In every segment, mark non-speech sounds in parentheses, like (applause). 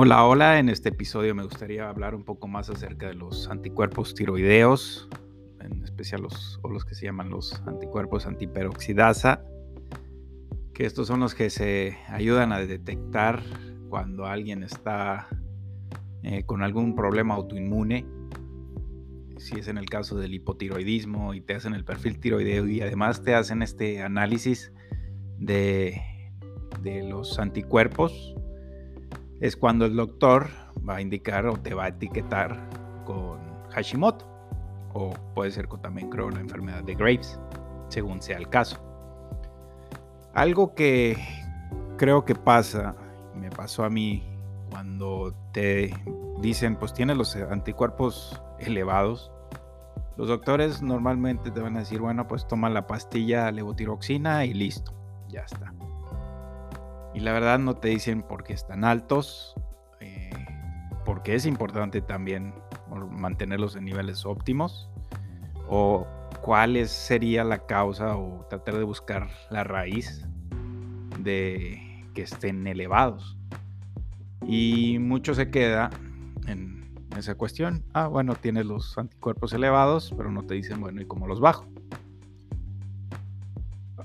Hola, hola. En este episodio me gustaría hablar un poco más acerca de los anticuerpos tiroideos, en especial los, o los que se llaman los anticuerpos antiperoxidasa, que estos son los que se ayudan a detectar cuando alguien está eh, con algún problema autoinmune, si es en el caso del hipotiroidismo y te hacen el perfil tiroideo y además te hacen este análisis de, de los anticuerpos es cuando el doctor va a indicar o te va a etiquetar con Hashimoto. O puede ser también creo la enfermedad de Graves, según sea el caso. Algo que creo que pasa, me pasó a mí cuando te dicen, pues tienes los anticuerpos elevados. Los doctores normalmente te van a decir, bueno, pues toma la pastilla levotiroxina y listo, ya está. Y la verdad no te dicen por qué están altos, eh, porque es importante también mantenerlos en niveles óptimos, o cuál sería la causa o tratar de buscar la raíz de que estén elevados. Y mucho se queda en esa cuestión. Ah, bueno, tienes los anticuerpos elevados, pero no te dicen, bueno, ¿y cómo los bajo?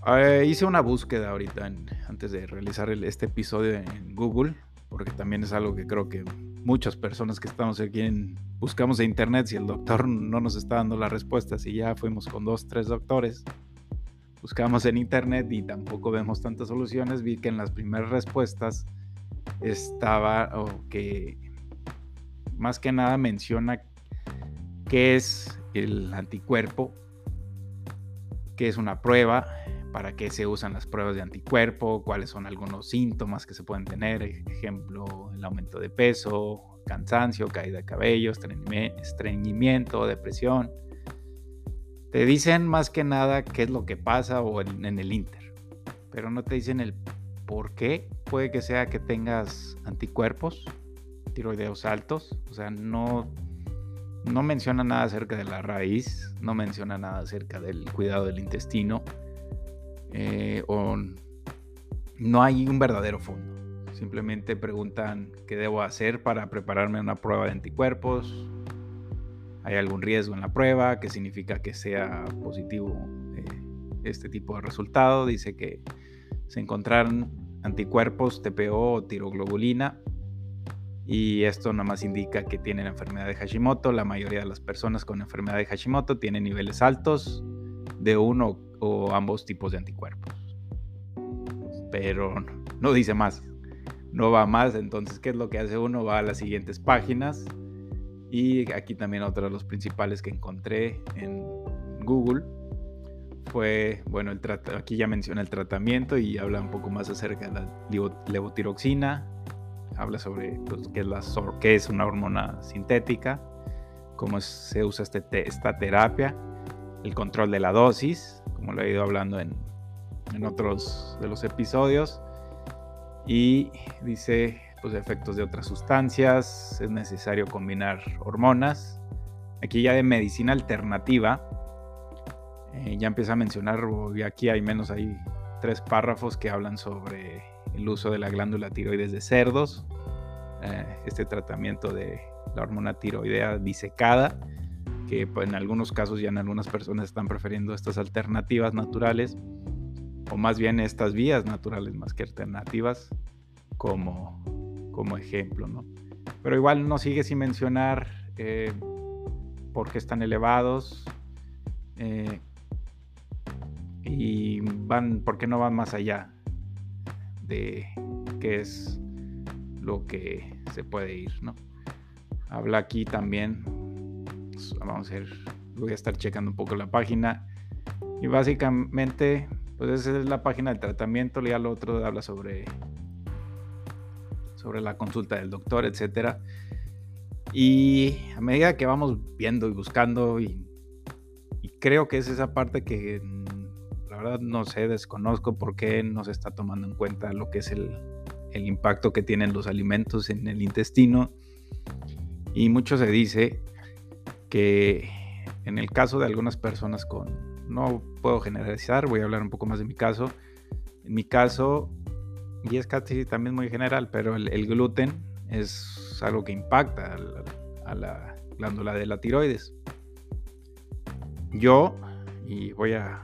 Eh, hice una búsqueda ahorita antes de realizar este episodio en Google, porque también es algo que creo que muchas personas que estamos aquí buscamos en internet si el doctor no nos está dando las respuestas y ya fuimos con dos, tres doctores, buscamos en internet y tampoco vemos tantas soluciones, vi que en las primeras respuestas estaba o que más que nada menciona qué es el anticuerpo, qué es una prueba, para qué se usan las pruebas de anticuerpo, cuáles son algunos síntomas que se pueden tener, ejemplo, el aumento de peso, cansancio, caída de cabello, estreñimiento, depresión. Te dicen más que nada qué es lo que pasa o en, en el Inter, pero no te dicen el por qué. Puede que sea que tengas anticuerpos, tiroideos altos, o sea, no no menciona nada acerca de la raíz, no menciona nada acerca del cuidado del intestino, eh, o no hay un verdadero fondo. Simplemente preguntan qué debo hacer para prepararme una prueba de anticuerpos. ¿Hay algún riesgo en la prueba? ¿Qué significa que sea positivo eh, este tipo de resultado? Dice que se encontraron anticuerpos TPO o tiroglobulina y esto nada más indica que tienen enfermedad de Hashimoto. La mayoría de las personas con enfermedad de Hashimoto tienen niveles altos de uno o ambos tipos de anticuerpos. Pero no dice más, no va más. Entonces, ¿qué es lo que hace uno? Va a las siguientes páginas. Y aquí también otro de los principales que encontré en Google fue, bueno, el aquí ya menciona el tratamiento y habla un poco más acerca de la levotiroxina. Habla sobre pues, qué, es la, qué es una hormona sintética, cómo se usa este esta terapia, el control de la dosis, como lo he ido hablando en, otros de los episodios. Y dice, pues efectos de otras sustancias, es necesario combinar hormonas. Aquí ya de medicina alternativa, eh, ya empieza a mencionar, y aquí hay menos hay tres párrafos que hablan sobre el uso de la glándula tiroides de cerdos, eh, este tratamiento de la hormona tiroidea disecada que en algunos casos ya en algunas personas están prefiriendo estas alternativas naturales, o más bien estas vías naturales más que alternativas, como, como ejemplo, ¿no? Pero igual no sigue sin mencionar eh, por qué están elevados eh, y van, por qué no van más allá de qué es lo que se puede ir, ¿no? Habla aquí también vamos a ver, voy a estar checando un poco la página. Y básicamente, pues esa es la página de tratamiento. Ya lo otro habla sobre, sobre la consulta del doctor, etcétera. Y a medida que vamos viendo y buscando, y, creo que es esa parte que mm, la verdad no sé, desconozco por qué no se está tomando en cuenta lo que es el, el impacto que tienen los alimentos en el intestino. Y mucho se dice que en el caso de algunas personas con, no puedo generalizar, voy a hablar un poco más de mi caso, en mi caso, y es casi también muy general, pero el, gluten es algo que impacta a la, glándula de la tiroides. Yo, y voy a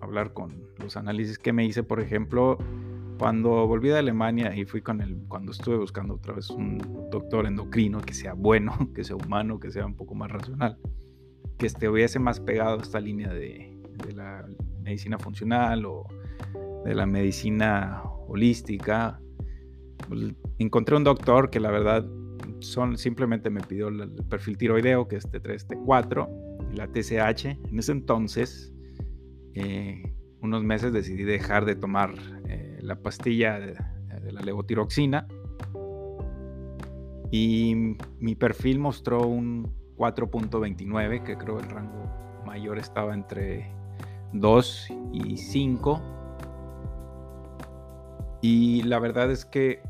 hablar con los análisis que me hice, por ejemplo, cuando volví de Alemania y fui con el, cuando estuve buscando otra vez un doctor endocrino que sea bueno, (laughs) que sea humano, que sea un poco más racional, que estuviese más pegado a esta línea de, de la medicina funcional o de la medicina holística. Pues, encontré un doctor que la verdad son, simplemente me pidió el perfil tiroideo, que es T3, T4, y la TSH. En ese entonces, eh, unos meses decidí dejar de tomar la pastilla de, la levotiroxina y mi perfil mostró un 4.29, que creo el rango mayor estaba entre 2 y 5. Y la verdad es que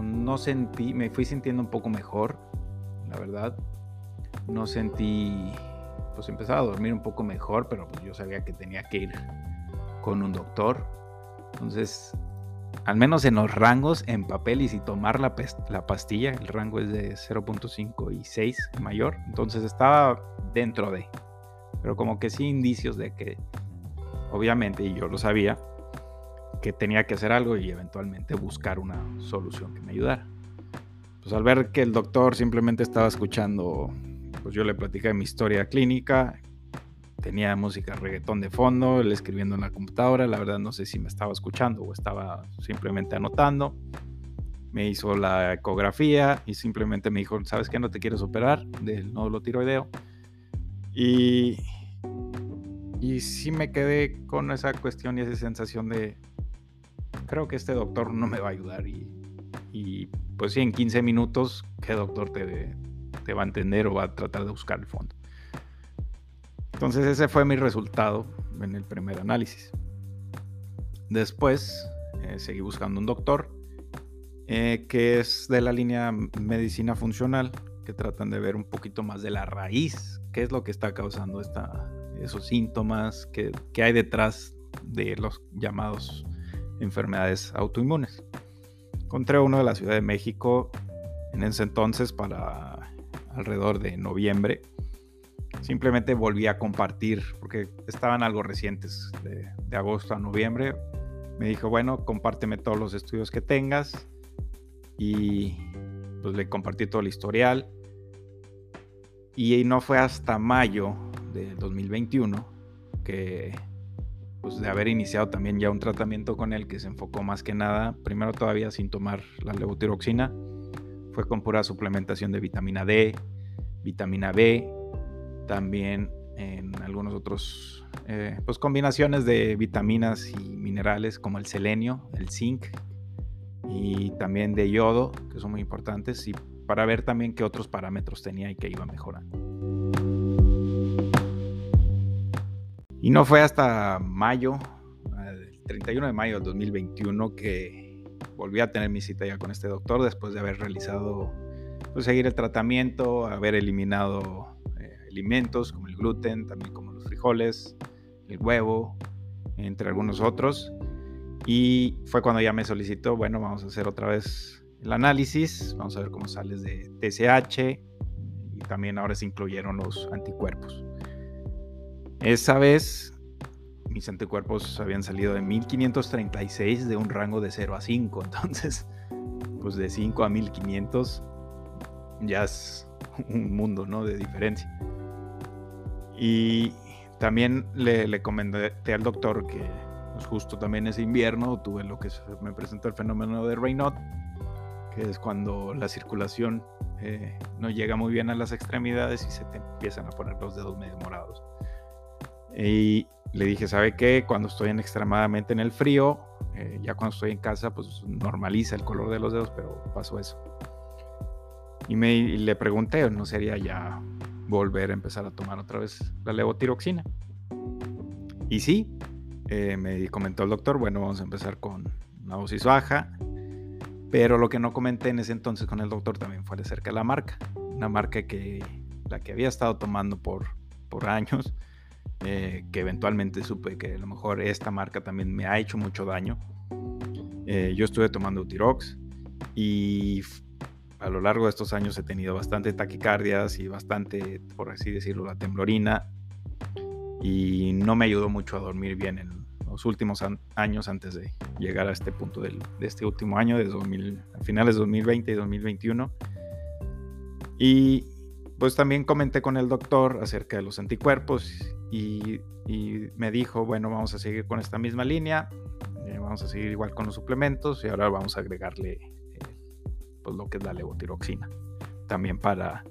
no sentí, me fui sintiendo un poco mejor, la verdad. No sentí, pues empezaba a dormir un poco mejor, pero pues yo sabía que tenía que ir con un doctor. Entonces, al menos en los rangos en papel y si tomar la, la pastilla, el rango es de 0.5 y 6 mayor, entonces estaba dentro de, pero como que sí indicios de que obviamente, y yo lo sabía, que tenía que hacer algo y eventualmente buscar una solución que me ayudara. Pues al ver que el doctor simplemente estaba escuchando, pues yo le platicé mi historia clínica, tenía música reggaetón de fondo, él escribiendo en la computadora, la verdad no sé si me estaba escuchando o estaba simplemente anotando. Me hizo la ecografía y simplemente me dijo, ¿sabes qué? No te quieres operar del nódulo tiroideo. Y y sí me quedé con esa cuestión y esa sensación de, creo que este doctor no me va a ayudar. Y, pues sí, en 15 minutos, ¿qué doctor te, te va a entender o va a tratar de buscar el fondo? Entonces ese fue mi resultado en el primer análisis. Después eh, seguí buscando un doctor eh, que es de la línea medicina funcional, que tratan de ver un poquito más de la raíz, qué es lo que está causando esos síntomas que, hay detrás de los llamados enfermedades autoinmunes. Encontré uno de la Ciudad de México en ese entonces para alrededor de noviembre. Simplemente volví a compartir porque estaban algo recientes de, agosto a noviembre. Me dijo, bueno, compárteme todos los estudios que tengas y pues le compartí todo el historial. Y no fue hasta mayo del 2021, que pues de haber iniciado también ya un tratamiento con él que se enfocó más que nada, primero todavía sin tomar la levotiroxina, fue con pura suplementación de vitamina D, vitamina B, también en algunos otros, eh, pues combinaciones de vitaminas y minerales como el selenio, el zinc y también de yodo, que son muy importantes, y para ver también qué otros parámetros tenía y que iba mejorando. Y no fue hasta mayo, el 31 de mayo del 2021, que volví a tener mi cita ya con este doctor después de haber realizado, pues seguir el tratamiento, haber eliminado alimentos como el gluten, también como los frijoles, el huevo, entre algunos otros. Y fue cuando ya me solicitó, bueno, vamos a hacer otra vez el análisis, vamos a ver cómo sales de TSH y también ahora se incluyeron los anticuerpos. Esa vez mis anticuerpos habían salido de 1536 de un rango de 0 a 5. (laughs) Entonces, pues de 5 a 1500 ya es un mundo, ¿no? De diferencia. Y también le, le comenté al doctor que pues, justo también ese invierno tuve lo que me presentó el fenómeno de Raynaud, que es cuando la circulación eh, no llega muy bien a las extremidades y se te empiezan a poner los dedos medio morados. Y le dije, ¿sabe qué? Cuando estoy en extremadamente en el frío, eh, ya cuando estoy en casa, pues normaliza el color de los dedos, pero pasó eso. Y, me, le pregunté, ¿no sería ya volver a empezar a tomar otra vez la levotiroxina? Y sí, eh, me comentó el doctor, bueno, vamos a empezar con una dosis baja, pero lo que no comenté en ese entonces con el doctor también fue acerca de la marca, una marca que la que había estado tomando por, por años, eh, que eventualmente supe que a lo mejor esta marca también me ha hecho mucho daño. Eh, yo estuve tomando Utirox y a lo largo de estos años he tenido bastante taquicardias y bastante, por así decirlo, la temblorina. Y no me ayudó mucho a dormir bien en los últimos años antes de llegar a este punto de este último año, de 2000, a finales de 2020 y 2021. Y pues también comenté con el doctor acerca de los anticuerpos y, me dijo, bueno, vamos a seguir con esta misma línea, eh, vamos a seguir igual con los suplementos y ahora vamos a agregarle pues lo que es la levotiroxina, también para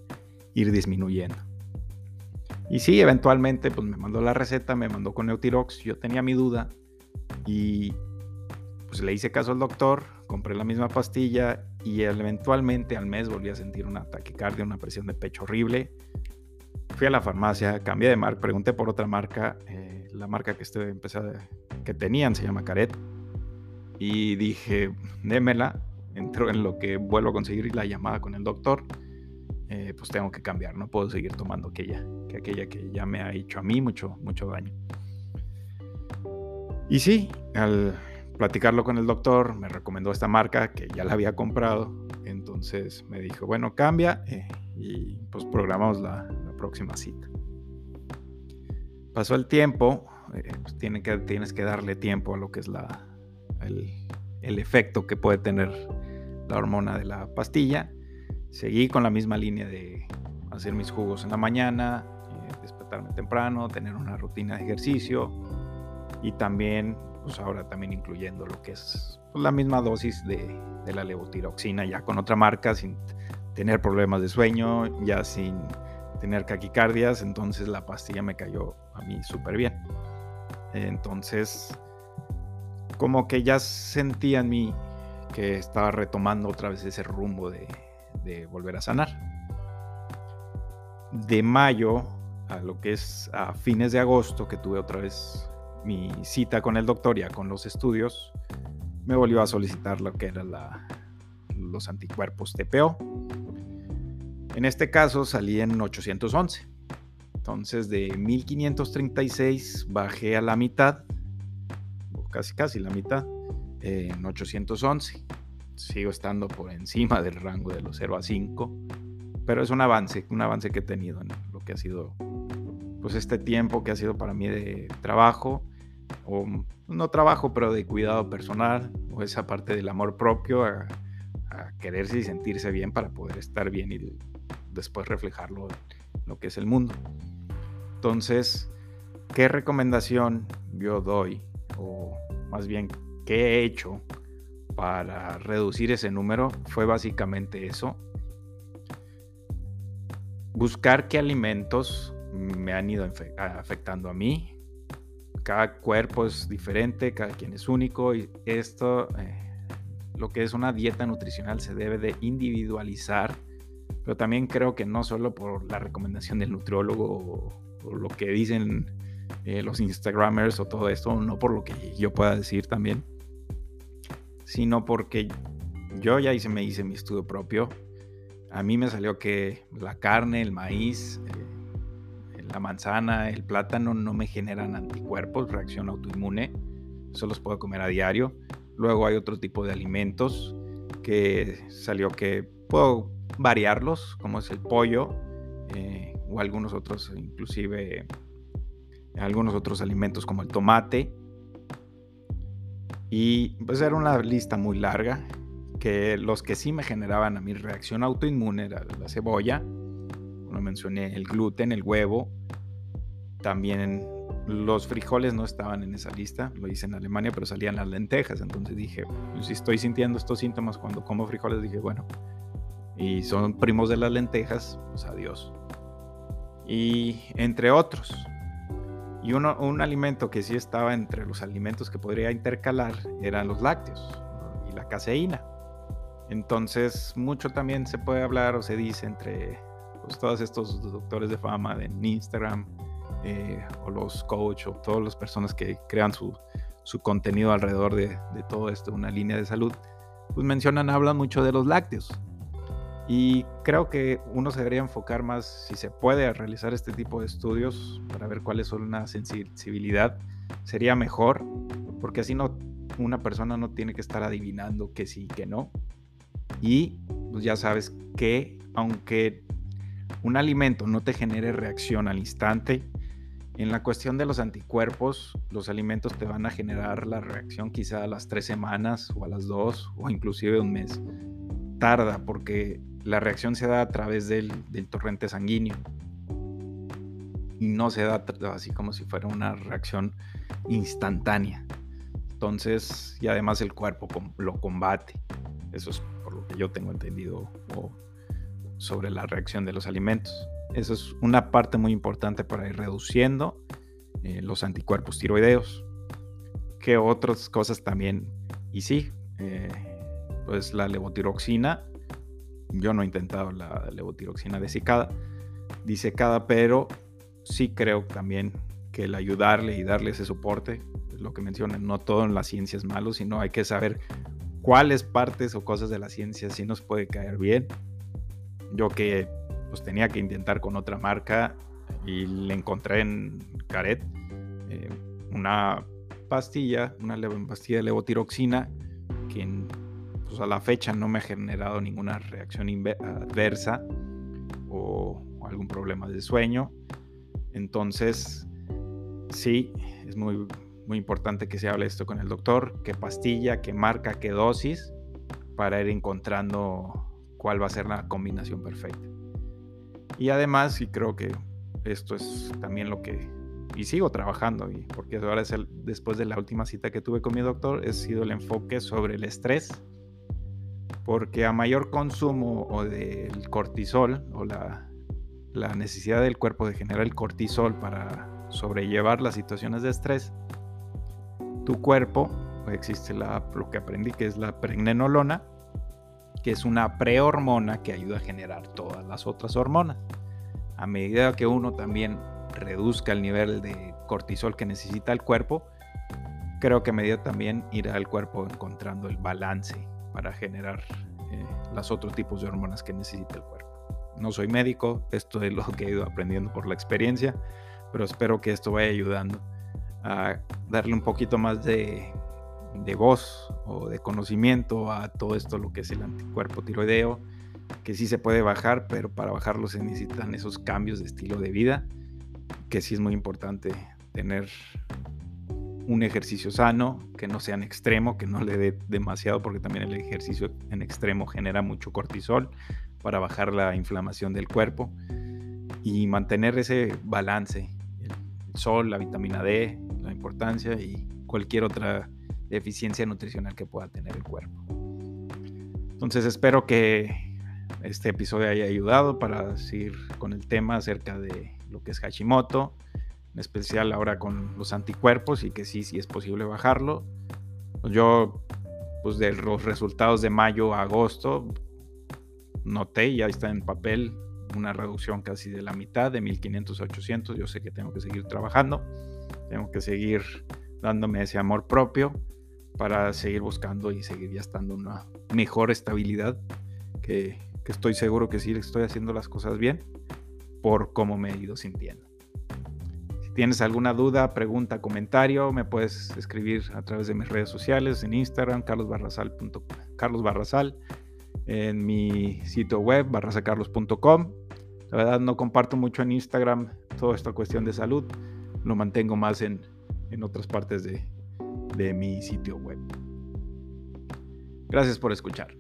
ir disminuyendo. Y sí, eventualmente pues me mandó la receta, me mandó con Eutirox, yo tenía mi duda y pues le hice caso al doctor, compré la misma pastilla y eventualmente al mes volví a sentir una taquicardia, una presión de pecho horrible. Fui a la farmacia, cambié de marca, pregunté por otra marca, eh, la marca que, este, empecé que tenían se llama Caret y dije, démela, entro en lo que vuelvo a conseguir la llamada con el doctor, eh, pues tengo que cambiar, no puedo seguir tomando aquella, que aquella que ya me ha hecho a mí mucho, mucho daño. Y sí, al platicarlo con el doctor, me recomendó esta marca que ya la había comprado. Entonces me dijo, bueno, cambia eh, y pues programamos la, próxima cita. Pasó el tiempo, eh, pues tienes que darle tiempo a lo que es la, el efecto que puede tener la hormona de la pastilla. Seguí con la misma línea de hacer mis jugos en la mañana, eh, despertarme temprano, tener una rutina de ejercicio y también pues ahora también incluyendo lo que es pues, la misma dosis de, la levotiroxina, ya con otra marca, sin tener problemas de sueño, ya sin tener caquicardias, entonces la pastilla me cayó a mí súper bien. Entonces, como que ya sentía en mí que estaba retomando otra vez ese rumbo de, volver a sanar. De mayo a lo que es a fines de agosto, que tuve otra vez mi cita con el doctor ya con los estudios, me volvió a solicitar lo que eran los anticuerpos TPO. En este caso salí en 811. Entonces de 1536 bajé a la mitad, casi casi la mitad, en 811. Sigo estando por encima del rango de los 0 a 5, pero es un avance, un avance que he tenido en lo que ha sido pues este tiempo que ha sido para mí de trabajo, o no trabajo, pero de cuidado personal, o esa parte del amor propio, a, quererse y sentirse bien para poder estar bien y después reflejarlo en lo que es el mundo. Entonces, ¿qué recomendación yo doy? O más bien, ¿qué he hecho para reducir ese número? Fue básicamente eso. Buscar qué alimentos me han ido afectando a mí. Cada cuerpo es diferente, cada quien es único y esto, eh, lo que es una dieta nutricional se debe de individualizar, pero también creo que no solo por la recomendación del nutriólogo o, lo que dicen eh, los Instagramers o todo esto, no por lo que yo pueda decir también, sino porque yo ya hice, me hice mi estudio propio. A mí me salió que la carne, el maíz, eh, la manzana, el plátano no me generan anticuerpos, reacción autoinmune, eso los puedo comer a diario. Luego hay otro tipo de alimentos que salió que puedo variarlos, como es el pollo eh, o algunos otros, inclusive algunos otros alimentos como el tomate. Y pues era una lista muy larga, que los que sí me generaban a mi reacción autoinmune era la cebolla, no mencioné el gluten, el huevo. También los frijoles no estaban en esa lista, lo hice en Alemania, pero salían las lentejas. Entonces dije, pues, si estoy sintiendo estos síntomas cuando como frijoles, dije, bueno, y son primos de las lentejas, pues adiós. Y entre otros. Y uno, un alimento que sí estaba entre los alimentos que podría intercalar eran los lácteos y la caseína. Entonces, mucho también se puede hablar o se dice entre pues, todos estos doctores de fama en Instagram eh, o los coach o todas las personas que crean su, contenido alrededor de, todo esto, una línea de salud, pues mencionan, hablan mucho de los lácteos. Y creo que uno se debería enfocar más, si se puede, realizar este tipo de estudios para ver cuáles son una sensibilidad. Sería mejor, porque así no, una persona no tiene que estar adivinando que sí, que no. Y pues ya sabes que aunque un alimento no te genere reacción al instante, en la cuestión de los anticuerpos, los alimentos te van a generar la reacción quizá a las tres semanas o a las dos o inclusive un mes. Tarda porque la reacción se da a través del, torrente sanguíneo y no se da así como si fuera una reacción instantánea. Entonces, y además el cuerpo lo combate. Eso es por lo que yo tengo entendido sobre la reacción de los alimentos. Eso es una parte muy importante para ir reduciendo eh, los anticuerpos tiroideos. Que otras cosas también, y sí, eh, pues la levotiroxina, yo no he intentado la levotiroxina desicada, disecada, pero sí creo también que el ayudarle y darle ese soporte, es lo que mencionan, no todo en la ciencia es malo, sino hay que saber cuáles partes o cosas de la ciencia sí nos puede caer bien. Yo que pues tenía que intentar con otra marca y le encontré en Caret eh, una pastilla, una pastilla de levotiroxina que pues a la fecha no me ha generado ninguna reacción adversa o, algún problema de sueño. Entonces, sí, es muy, muy importante que se hable esto con el doctor, qué pastilla, qué marca, qué dosis, para ir encontrando cuál va a ser la combinación perfecta. Y además, y creo que esto es también lo que, y sigo trabajando, y porque ahora es el, después de la última cita que tuve con mi doctor, ha sido el enfoque sobre el estrés, porque a mayor consumo o del cortisol o la, la necesidad del cuerpo de generar el cortisol para sobrellevar las situaciones de estrés, tu cuerpo, existe la, lo que aprendí que es la pregnenolona, que es una prehormona que ayuda a generar todas las otras hormonas. A medida que uno también reduzca el nivel de cortisol que necesita el cuerpo, creo que a medida también irá el cuerpo encontrando el balance para generar eh, los otros tipos de hormonas que necesita el cuerpo. No soy médico, esto es lo que he ido aprendiendo por la experiencia, pero espero que esto vaya ayudando a darle un poquito más de de voz o de conocimiento a todo esto, lo que es el anticuerpo tiroideo, que sí se puede bajar, pero para bajarlo se necesitan esos cambios de estilo de vida, que sí es muy importante tener un ejercicio sano, que no sea en extremo, que no le dé demasiado, porque también el ejercicio en extremo genera mucho cortisol para bajar la inflamación del cuerpo y mantener ese balance, el sol, la vitamina D, la importancia y cualquier otra deficiencia nutricional que pueda tener el cuerpo. Entonces espero que este episodio haya ayudado para seguir con el tema acerca de lo que es Hashimoto, en especial ahora con los anticuerpos y que sí, sí es posible bajarlo. Yo, pues de los resultados de mayo a agosto, noté, ya está en papel, una reducción casi de la mitad, de 1500 a 800. Yo sé que tengo que seguir trabajando, tengo que seguir dándome ese amor propio para seguir buscando y seguir ya estando una mejor estabilidad, que, estoy seguro que sí estoy haciendo las cosas bien por cómo me he ido sintiendo. Tienes alguna duda, pregunta, comentario, me puedes escribir a través de mis redes sociales, en Instagram, carlosbarrasal, Carlos Barrasal, en mi sitio web, barrasacarlos.com. La verdad no comparto mucho en Instagram toda esta cuestión de salud, lo mantengo más en, en otras partes de, de mi sitio web. Gracias por escuchar.